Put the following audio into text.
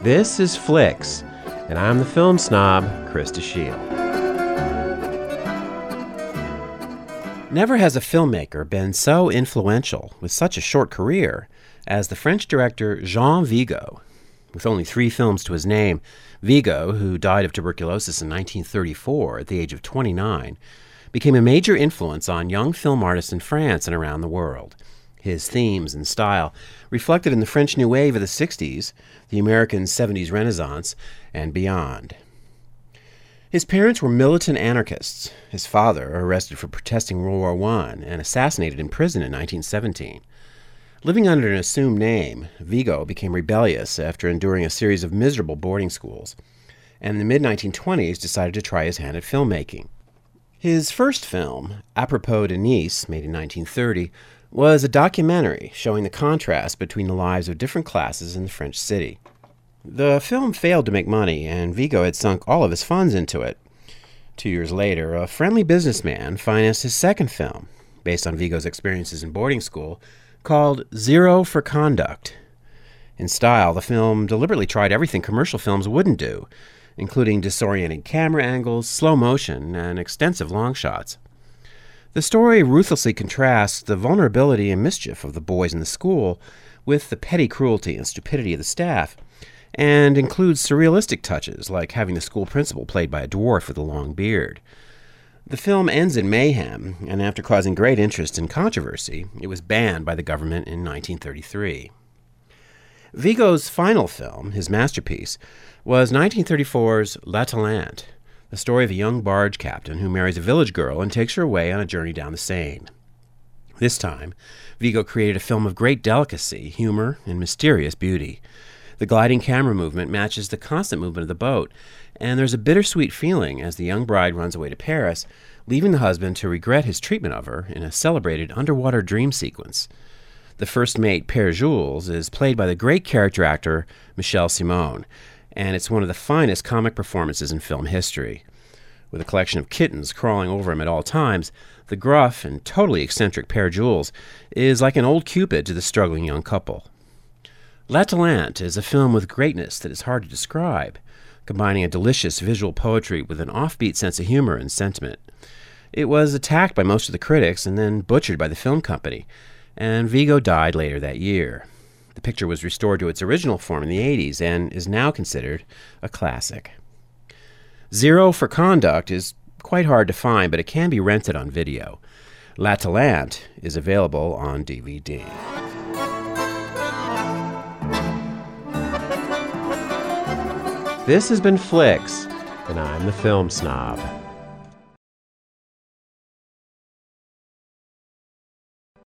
This is Flicks, and I'm the film snob, Krista Shield. Never has a filmmaker been so influential with such a short career as the French director Jean Vigo. With only three films to his name, Vigo, who died of tuberculosis in 1934 at the age of 29, became a major influence on young film artists in France and around the world. His themes and style reflected in the French New Wave of the 60s, the American 70s Renaissance, and beyond. His parents were militant anarchists. His father, arrested for protesting World War I and assassinated in prison in 1917. Living under an assumed name, Vigo became rebellious after enduring a series of miserable boarding schools, and in the mid 1920s decided to try his hand at filmmaking. His first film, Apropos de Nice, made in 1930, was a documentary showing the contrast between the lives of different classes in the French city. The film failed to make money, and Vigo had sunk all of his funds into it. Two years later, a friendly businessman financed his second film, based on Vigo's experiences in boarding school, called Zero for Conduct. In style, the film deliberately tried everything commercial films wouldn't do, including disorienting camera angles, slow motion, and extensive long shots. The story ruthlessly contrasts the vulnerability and mischief of the boys in the school with the petty cruelty and stupidity of the staff, and includes surrealistic touches like having the school principal played by a dwarf with a long beard. The film ends in mayhem, and after causing great interest and controversy, it was banned by the government in 1933. Vigo's final film, his masterpiece, was 1934's L'Atalante, the story of a young barge captain who marries a village girl and takes her away on a journey down the Seine. This time, Vigo created a film of great delicacy, humor, and mysterious beauty. The gliding camera movement matches the constant movement of the boat, and there's a bittersweet feeling as the young bride runs away to Paris, leaving the husband to regret his treatment of her in a celebrated underwater dream sequence. The first mate, Père Jules, is played by the great character actor Michel Simon, and it's one of the finest comic performances in film history. With a collection of kittens crawling over him at all times, the gruff and totally eccentric Père Jules is like an old Cupid to the struggling young couple. L'Atalante is a film with greatness that is hard to describe, combining a delicious visual poetry with an offbeat sense of humor and sentiment. It was attacked by most of the critics and then butchered by the film company, and Vigo died later that year. The picture was restored to its original form in the 80s and is now considered a classic. Zero for Conduct is quite hard to find, but it can be rented on video. La L'Atalante is available on DVD. This has been Flicks, and I'm the film snob.